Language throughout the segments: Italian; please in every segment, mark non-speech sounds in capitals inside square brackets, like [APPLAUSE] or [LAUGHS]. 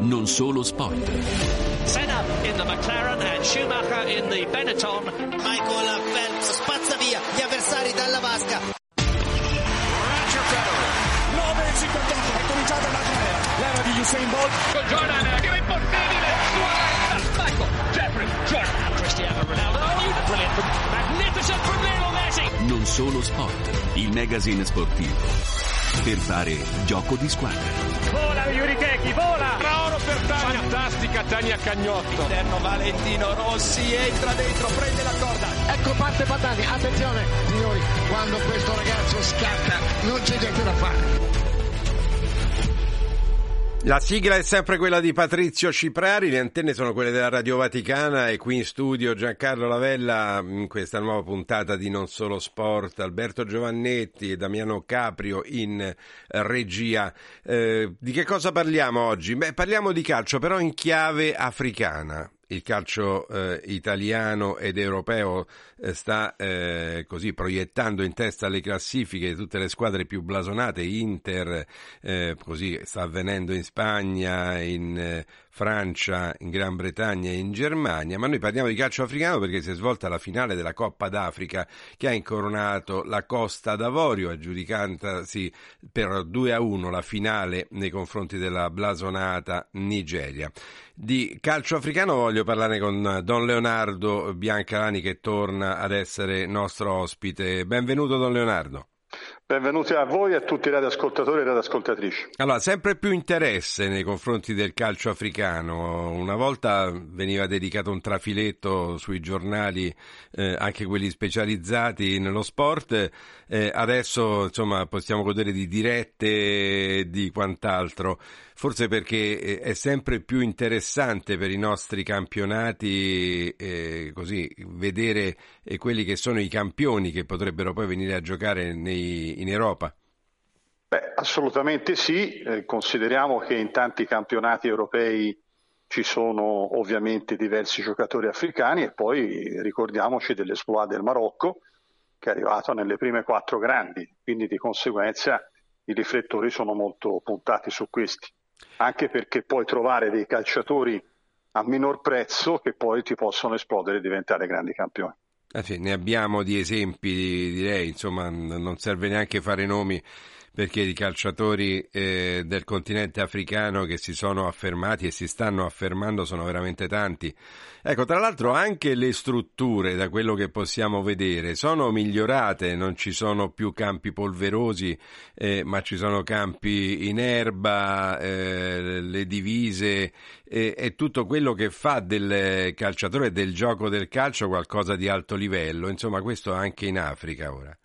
non solo sport. Senna in the McLaren and Schumacher in the Benetton. Michael Phelps spazza via gli avversari dalla vasca. Roger Federer. 9.58, è cominciata la gara. L'era di Usain Bolt. Con Jordan, tira impossibile. Suarez, Michael, Jeffrey, Jordan. Cristiano Ronaldo. Brilliant magnificent from Lionel Messi. Non solo sport, il magazine sportivo. Per fare gioco di squadra. Vola Yuri Keki, vola. Tania. Fantastica Tania Cagnotto. Interno Valentino Rossi entra dentro, prende la corda. Ecco parte Patani, attenzione signori, quando questo ragazzo scatta non c'è niente da fare. La sigla è sempre quella di Patrizio Ciprari, le antenne sono quelle della Radio Vaticana e qui in studio Giancarlo Lavella in questa nuova puntata di Non Solo Sport, Alberto Giovannetti e Damiano Caprio in regia. Eh, di che cosa parliamo oggi? Beh, parliamo di calcio però in chiave africana il calcio eh, italiano ed europeo eh, sta eh, così proiettando in testa le classifiche di tutte le squadre più blasonate, Inter, eh, così sta avvenendo in Spagna, in eh, Francia, in Gran Bretagna e in Germania, ma noi parliamo di calcio africano perché si è svolta la finale della Coppa d'Africa che ha incoronato la Costa d'Avorio, aggiudicatasi per 2 a 1 la finale nei confronti della blasonata Nigeria. Di calcio africano voglio parlare con Don Leonardo Biancalani che torna ad essere nostro ospite. Benvenuto Don Leonardo. Benvenuti a voi e a tutti i radioascoltatori e radioascoltatrici. Allora, sempre più interesse nei confronti del calcio africano. Una volta veniva dedicato un trafiletto sui giornali, eh, anche quelli specializzati nello sport, eh, adesso insomma possiamo godere di dirette e di quant'altro. Forse perché eh, è sempre più interessante per i nostri campionati eh, così vedere eh, quelli che sono i campioni che potrebbero poi venire a giocare nei, in Europa. Beh, assolutamente sì, eh, consideriamo che in tanti campionati europei ci sono ovviamente diversi giocatori africani e poi ricordiamoci dell'esploit del Marocco che è arrivato nelle prime quattro grandi, quindi di conseguenza i riflettori sono molto puntati su questi anche perché puoi trovare dei calciatori a minor prezzo che poi ti possono esplodere e diventare grandi campioni. Eh sì, ne abbiamo di esempi, direi, insomma, non serve neanche fare nomi perché di calciatori eh, del continente africano che si sono affermati e si stanno affermando sono veramente tanti. Ecco, tra l'altro anche le strutture, da quello che possiamo vedere, sono migliorate, non ci sono più campi polverosi, eh, ma ci sono campi in erba, eh, le divise e tutto quello che fa del calciatore del gioco del calcio qualcosa di alto livello. Insomma, questo anche in Africa ora.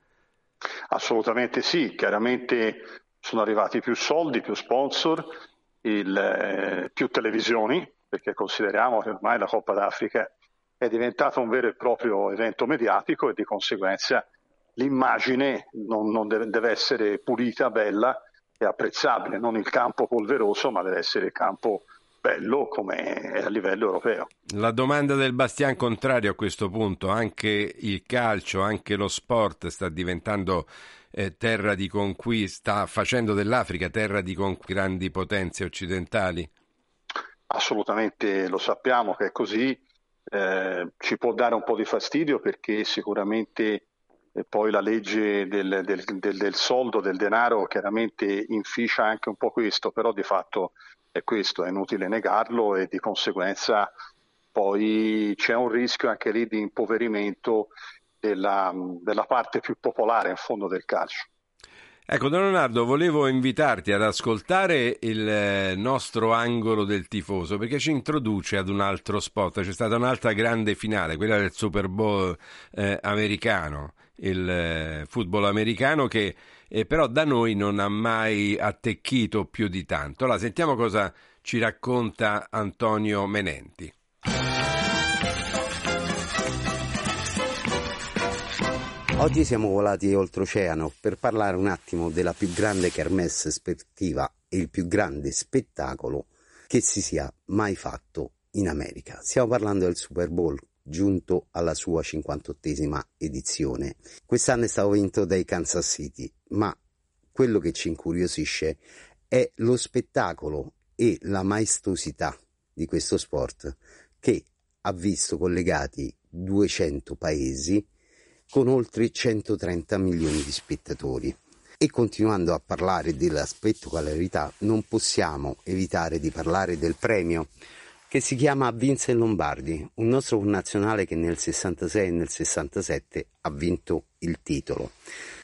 Assolutamente sì, chiaramente sono arrivati più soldi, più sponsor, il, eh, più televisioni, perché consideriamo che ormai la Coppa d'Africa è diventata un vero e proprio evento mediatico e di conseguenza l'immagine non, non deve, deve, essere pulita, bella e apprezzabile, non il campo polveroso, ma deve essere il campo bello come a livello europeo. La domanda del Bastian contrario a questo punto, anche il calcio, anche lo sport sta diventando eh, terra di conquista, facendo dell'Africa terra di conquista grandi potenze occidentali? Assolutamente lo sappiamo che è così, eh, ci può dare un po' di fastidio perché sicuramente eh, poi la legge del, del, del, del soldo, del denaro chiaramente inficia anche un po' questo, però di fatto e questo è inutile negarlo e di conseguenza poi c'è un rischio anche lì di impoverimento della, della parte più popolare in fondo del calcio. Ecco, Don Leonardo, volevo invitarti ad ascoltare il eh, nostro angolo del tifoso perché ci introduce ad un altro spot. C'è stata un'altra grande finale, quella del Super Bowl eh, americano, il eh, football americano che eh, però da noi non ha mai attecchito più di tanto. Allora, sentiamo cosa ci racconta Antonio Menenti. Oggi siamo volati oltreoceano per parlare un attimo della più grande kermesse sportiva e il più grande spettacolo che si sia mai fatto in America. Stiamo parlando del Super Bowl giunto alla sua 58esima edizione. Quest'anno è stato vinto dai Kansas City, ma quello che ci incuriosisce è lo spettacolo e la maestosità di questo sport che ha visto collegati 200 paesi con oltre 130 milioni di spettatori. E continuando a parlare della spettacolarità, non possiamo evitare di parlare del premio che si chiama Vincent Lombardi, un nostro connazionale che nel 66 e nel 67 ha vinto il titolo.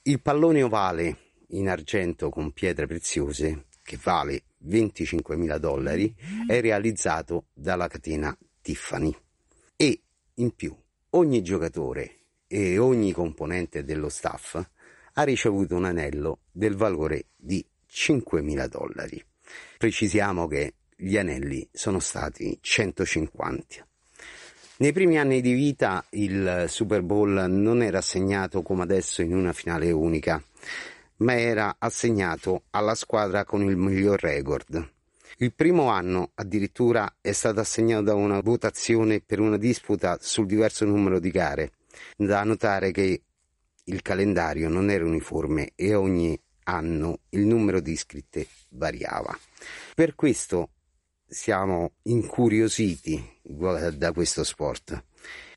Il pallone ovale in argento con pietre preziose, che vale 25.000 dollari, è realizzato dalla catena Tiffany. E in più, ogni giocatore e ogni componente dello staff ha ricevuto un anello del valore di 5.000 dollari. Precisiamo che gli anelli sono stati 150. Nei primi anni di vita il Super Bowl non era assegnato come adesso in una finale unica, ma era assegnato alla squadra con il miglior record. Il primo anno addirittura è stato assegnato da una votazione per una disputa sul diverso numero di gare. Da notare che il calendario non era uniforme e ogni anno il numero di iscritte variava. Per questo siamo incuriositi da questo sport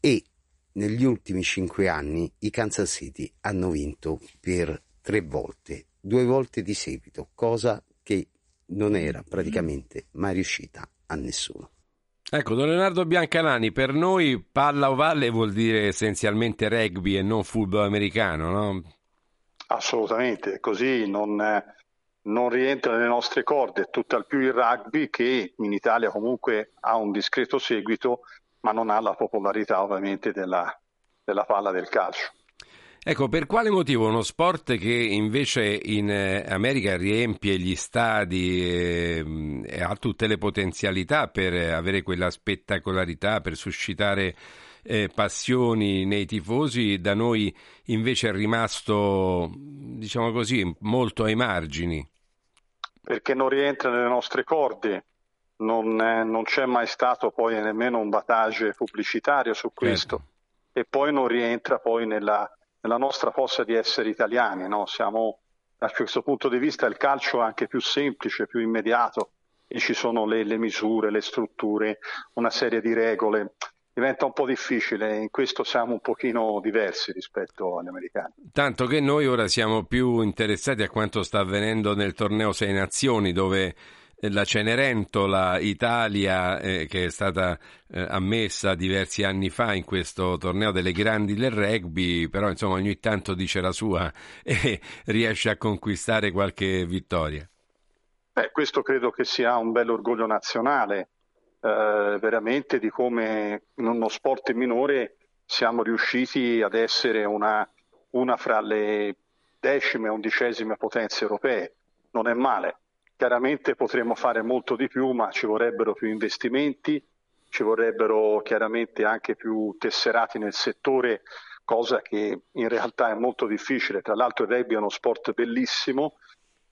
e negli ultimi cinque anni i Kansas City hanno vinto per tre volte, due volte di seguito, cosa che non era praticamente mai riuscita a nessuno. Ecco, Don Leonardo Biancalani, per noi palla ovale vuol dire essenzialmente rugby e non football americano, no? Assolutamente, così non, non rientra nelle nostre corde, tutt'al più il rugby che in Italia comunque ha un discreto seguito, ma non ha la popolarità ovviamente della, della palla del calcio. Ecco, per quale motivo uno sport che invece in eh, America riempie gli stadi e, e ha tutte le potenzialità per avere quella spettacolarità, per suscitare eh, passioni nei tifosi, da noi invece è rimasto, diciamo così, molto ai margini? Perché non rientra nelle nostre corde, non, eh, non c'è mai stato poi nemmeno un battage pubblicitario su questo certo. e poi non rientra poi nella nella nostra fossa di essere italiani. No? Siamo, da questo punto di vista il calcio è anche più semplice, più immediato e ci sono le, le misure, le strutture, una serie di regole diventa un po' difficile, in questo siamo un pochino diversi rispetto agli americani. Tanto che noi ora siamo più interessati a quanto sta avvenendo nel torneo Sei Nazioni, dove la Cenerentola Italia, eh, che è stata eh, ammessa diversi anni fa in questo torneo delle grandi del rugby, però insomma ogni tanto dice la sua [LAUGHS] e riesce a conquistare qualche vittoria. Beh, questo credo che sia un bel orgoglio nazionale, eh, veramente di come in uno sport minore siamo riusciti ad essere una, una fra le decime e undicesime potenze europee. Non è male. Chiaramente potremmo fare molto di più, ma ci vorrebbero più investimenti, ci vorrebbero chiaramente anche più tesserati nel settore, cosa che in realtà è molto difficile. Tra l'altro il rugby è uno sport bellissimo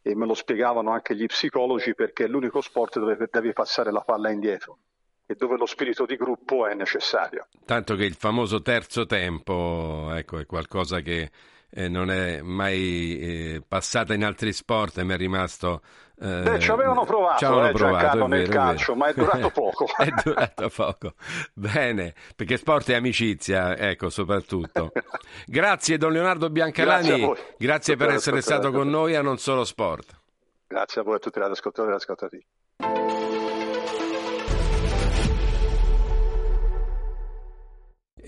e me lo spiegavano anche gli psicologi perché è l'unico sport dove devi passare la palla indietro e dove lo spirito di gruppo è necessario. Tanto che il famoso terzo tempo ecco, è qualcosa che eh, non è mai eh, passata in altri sport e mi è rimasto eh, Beh, ci avevano provato, ci avevano eh, provato nel vero, calcio, ma è durato [LAUGHS] poco. è durato poco. Bene, perché sport è amicizia, ecco, soprattutto. [LAUGHS] Grazie Don Leonardo Biancalani, grazie, grazie per essere stato con noi a Non Solo Sport. Grazie a voi a tutti gli ascoltatori e ascoltatrici.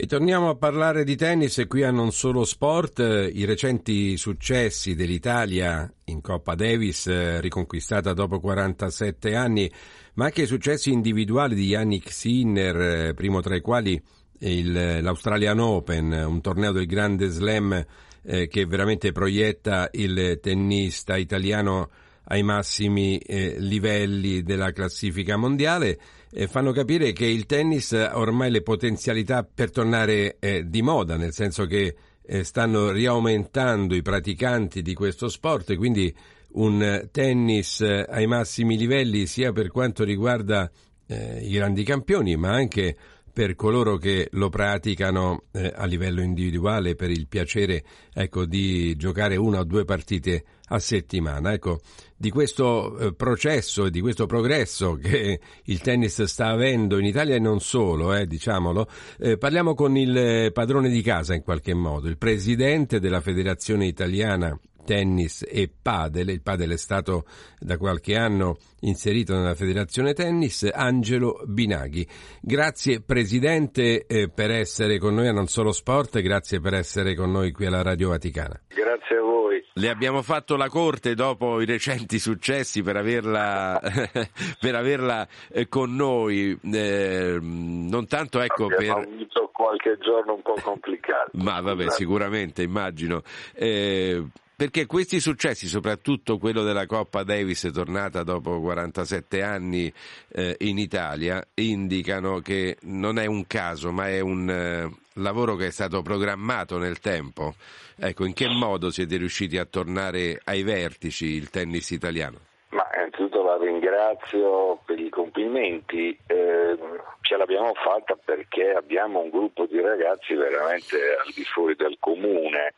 E torniamo a parlare di tennis e qui a Non Solo Sport, i recenti successi dell'Italia in Coppa Davis, eh, riconquistata dopo 47 anni, ma anche i successi individuali di Yannick Sinner, eh, primo tra i quali il, l'Australian Open, un torneo del grande slam eh, che veramente proietta il tennista italiano ai massimi eh, livelli della classifica mondiale fanno capire che il tennis ha ormai le potenzialità per tornare eh, di moda, nel senso che eh, stanno riaumentando i praticanti di questo sport e quindi un tennis eh, ai massimi livelli sia per quanto riguarda eh, i grandi campioni, ma anche per coloro che lo praticano eh, a livello individuale per il piacere ecco, di giocare una o due partite a settimana. Ecco, di questo eh, processo e di questo progresso [LAUGHS] che il tennis sta avendo in Italia e non solo, eh, diciamolo, eh, parliamo con il padrone di casa in qualche modo, il presidente della Federazione Italiana tennis e padel. Il padel è stato da qualche anno inserito nella Federazione Tennis, Angelo Binaghi. Grazie Presidente eh, per essere con noi a Non Solo Sport, grazie per essere con noi qui alla Radio Vaticana. Grazie a voi. Le abbiamo fatto la corte dopo i recenti successi per averla, [LAUGHS] per averla eh, con noi, eh, non tanto ecco Abbiamo per... avuto qualche giorno un po' complicato. Ma vabbè, sicuramente, immagino. Eh, perché questi successi, soprattutto quello della Coppa Davis tornata dopo 47 anni eh, in Italia, indicano che non è un caso, ma è un eh, lavoro che è stato programmato nel tempo. Ecco, in che modo siete riusciti a tornare ai vertici il tennis italiano? Ma innanzitutto la ringrazio per i complimenti. Eh, ce l'abbiamo fatta perché abbiamo un gruppo di ragazzi veramente al di fuori del comune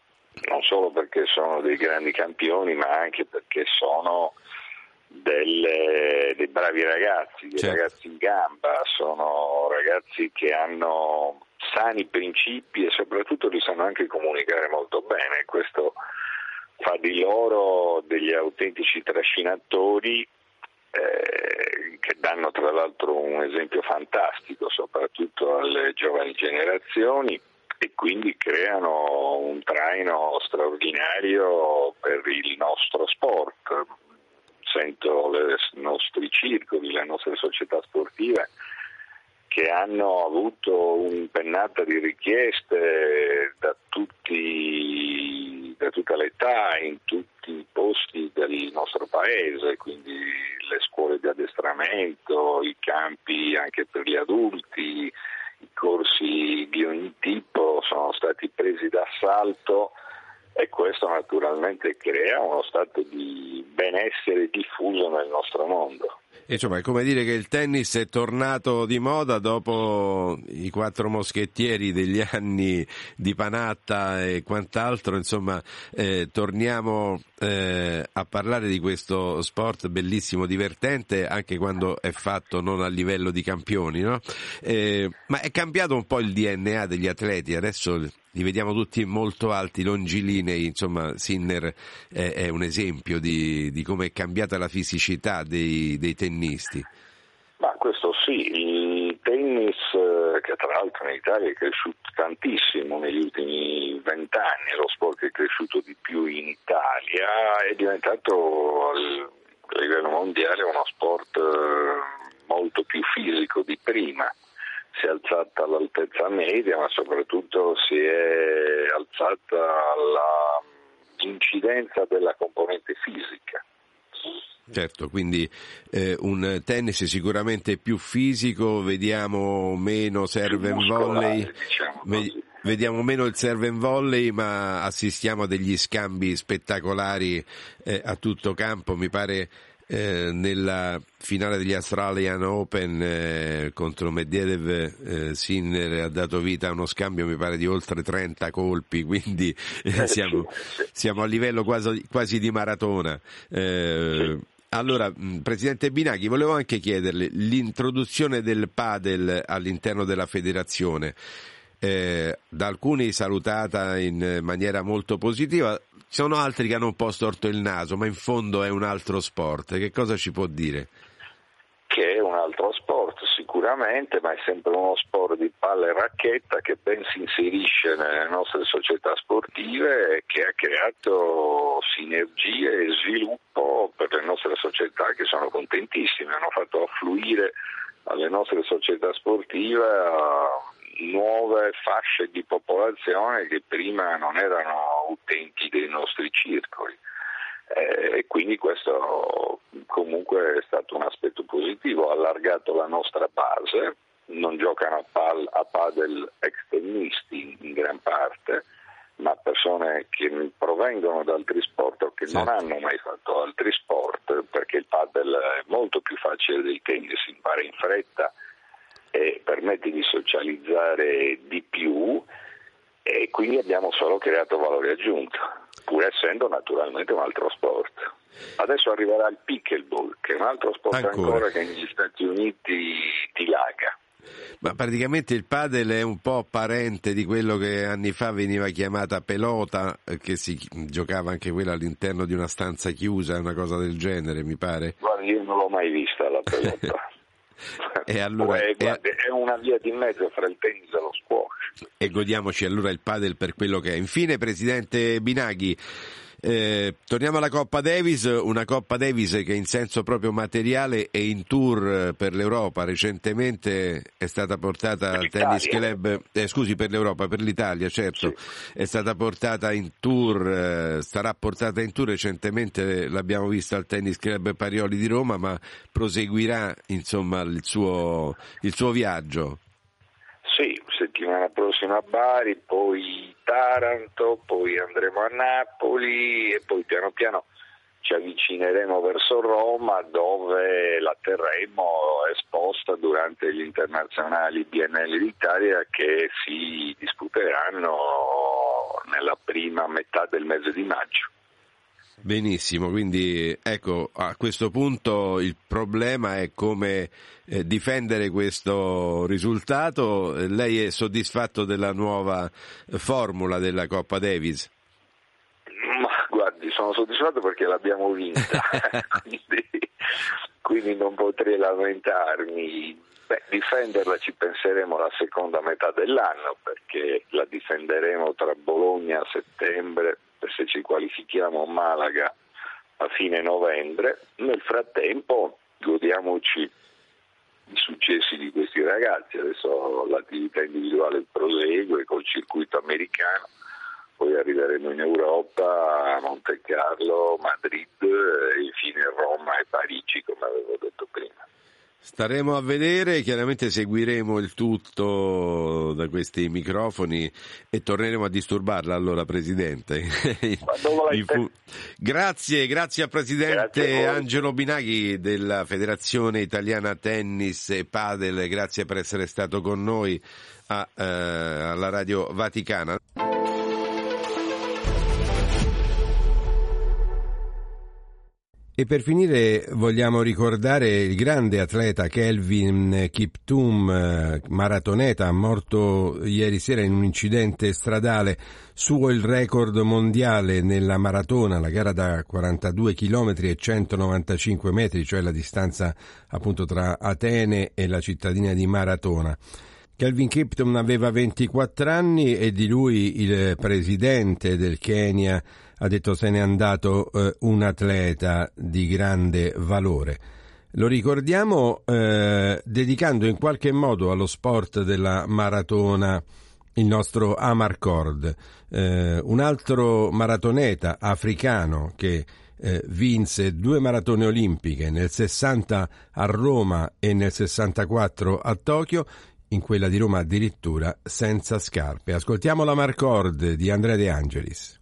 non solo perché sono dei grandi campioni, ma anche perché sono delle, dei bravi ragazzi, dei certo. ragazzi in gamba, sono ragazzi che hanno sani principi e soprattutto li sanno anche comunicare molto bene. Questo fa di loro degli autentici trascinatori eh, che danno tra l'altro un esempio fantastico soprattutto alle giovani generazioni e quindi creano un traino straordinario per il nostro sport. Sento i nostri circoli, le nostre società sportive che hanno avuto un'impennata di richieste da, tutti, da tutta l'età, in tutti i posti del nostro paese, quindi le scuole di addestramento, i campi anche per gli adulti, i corsi di ogni tipo sono stati presi d'assalto e questo naturalmente crea uno stato di benessere diffuso nel nostro mondo. Insomma, è come dire che il tennis è tornato di moda dopo i quattro moschettieri degli anni di Panatta e quant'altro, insomma, eh, torniamo eh, a parlare di questo sport bellissimo, divertente, anche quando è fatto non a livello di campioni, no? eh, ma è cambiato un po' il DNA degli atleti, adesso li vediamo tutti molto alti, longilinei, insomma Sinner è, è un esempio di, di come è cambiata la fisicità dei, dei tennisti. Ma questo sì, il tennis eh, che tra l'altro in Italia è cresciuto tantissimo negli ultimi vent'anni, lo sport che è cresciuto di più in Italia, è diventato a livello mondiale uno sport eh, molto più fisico di prima si è alzata all'altezza media, ma soprattutto si è alzata l'incidenza della componente fisica. Certo, quindi eh, un tennis sicuramente più fisico, vediamo meno serve in volley, diciamo vediamo meno il serve in volley, ma assistiamo a degli scambi spettacolari eh, a tutto campo, mi pare eh, nella finale degli Australian Open eh, contro Medvedev eh, Sinner ha dato vita a uno scambio mi pare di oltre 30 colpi [LAUGHS] quindi eh, siamo, siamo, a livello quasi, quasi di maratona. Eh, allora, Presidente Binaghi, volevo anche chiederle l'introduzione del padel all'interno della federazione eh, da alcuni salutata in maniera molto positiva, ci sono altri che hanno un po' storto il naso, ma in fondo è un altro sport. Che cosa ci può dire? Che è un altro sport sicuramente, ma è sempre uno sport di palla e racchetta che ben si inserisce nelle nostre società sportive e che ha creato sinergie e sviluppo per le nostre società che sono contentissime, hanno fatto affluire alle nostre società sportive nuove fasce di popolazione che prima non erano utenti dei nostri circoli. Eh, e quindi questo comunque è stato un aspetto positivo, ha allargato la nostra base, non giocano a, pal- a padel ex tennisti in gran parte, ma persone che provengono da altri sport o che certo. non hanno mai fatto altri sport, perché il padel è molto più facile del tennis, impara in fretta, e permette di socializzare di più e quindi abbiamo solo creato valore aggiunto, pur essendo naturalmente un altro sport. Adesso arriverà il pickleball, che è un altro sport ancora, ancora che negli Stati Uniti dilaga. Ma praticamente il padel è un po' parente di quello che anni fa veniva chiamata pelota, eh, che si giocava anche quella all'interno di una stanza chiusa, una cosa del genere, mi pare. Guarda, io non l'ho mai vista la pelota. [LAUGHS] e allora, è, guarda, è una via di mezzo fra il tennis e lo squash. E godiamoci allora il padel per quello che è. Infine, Presidente Binaghi, eh, torniamo alla Coppa Davis, una Coppa Davis che in senso proprio materiale è in tour per l'Europa. Recentemente è stata portata al tennis club, eh, scusi per l'Europa, per l'Italia, certo, sì. è stata portata in tour, eh, starà portata in tour recentemente, l'abbiamo vista al tennis club Parioli di Roma, ma proseguirà insomma il suo, il suo viaggio. Settimana prossima a Bari, poi Taranto, poi andremo a Napoli e poi piano piano ci avvicineremo verso Roma dove la terremo esposta durante gli internazionali BNL d'Italia che si disputeranno nella prima metà del mese di maggio. Benissimo, quindi ecco a questo punto il problema è come eh, difendere questo risultato. Lei è soddisfatto della nuova formula della Coppa Davis? Ma guardi, sono soddisfatto perché l'abbiamo vinta, [LAUGHS] quindi, quindi non potrei lamentarmi. Beh, difenderla ci penseremo la seconda metà dell'anno perché la difenderemo tra Bologna a settembre se ci qualifichiamo a Malaga a fine novembre. Nel frattempo godiamoci i successi di questi ragazzi, adesso l'attività individuale prosegue col circuito americano, poi arriveremo in Europa, a Monte Carlo, Madrid e infine Roma e Parigi come avevo detto prima. Staremo a vedere, chiaramente seguiremo il tutto da questi microfoni e torneremo a disturbarla allora Presidente. fu... Grazie, grazie al Presidente grazie Angelo Binaghi della Federazione Italiana Tennis e Padel, grazie per essere stato con noi a, eh, alla Radio Vaticana. E per finire vogliamo ricordare il grande atleta Kelvin Kiptum, maratoneta, morto ieri sera in un incidente stradale. Suo il record mondiale nella maratona, la gara da 42 km e 195 metri, cioè la distanza appunto tra Atene e la cittadina di Maratona. Kelvin Kiptum aveva 24 anni e di lui il presidente del Kenya ha detto se n'è andato eh, un atleta di grande valore. Lo ricordiamo eh, dedicando in qualche modo allo sport della maratona il nostro Amarcord, eh, un altro maratoneta africano che eh, vinse due maratone olimpiche nel 60 a Roma e nel 64 a Tokyo, in quella di Roma addirittura senza scarpe. Ascoltiamo la Marcord di Andrea De Angelis.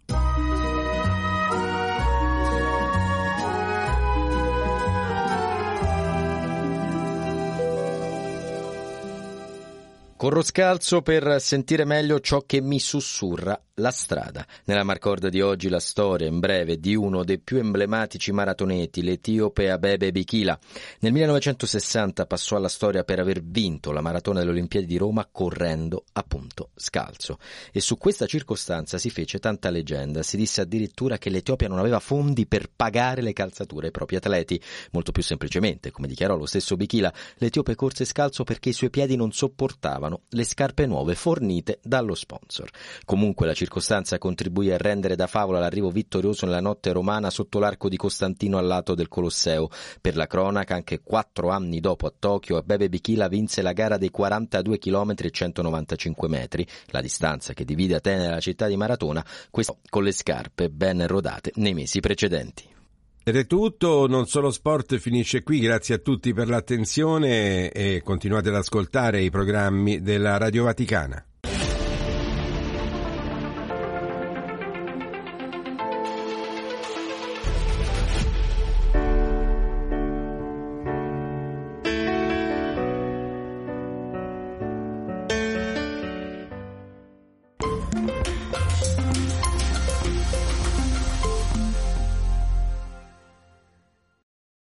Corro scalzo per sentire meglio ciò che mi sussurra la strada. Nella Marcord di oggi la storia in breve di uno dei più emblematici maratoneti, l'etiope Abebe Bikila. Nel 1960 passò alla storia per aver vinto la maratona delle Olimpiadi di Roma correndo appunto scalzo. E su questa circostanza si fece tanta leggenda. Si disse addirittura che l'Etiopia non aveva fondi per pagare le calzature ai propri atleti. Molto più semplicemente, come dichiarò lo stesso Bikila, l'Etiope corse scalzo perché i suoi piedi non sopportavano le scarpe nuove fornite dallo sponsor. Comunque la circostanza circostanza contribuì a rendere da favola l'arrivo vittorioso nella notte romana sotto l'arco di Costantino al lato del Colosseo. Per la cronaca, anche quattro anni dopo a Tokyo, Bebe Bikila vinse la gara dei 42 km e 195 metri, la distanza che divide Atene dalla città di Maratona, questo con le scarpe ben rodate nei mesi precedenti. Ed è tutto, non solo sport finisce qui, grazie a tutti per l'attenzione e continuate ad ascoltare i programmi della Radio Vaticana.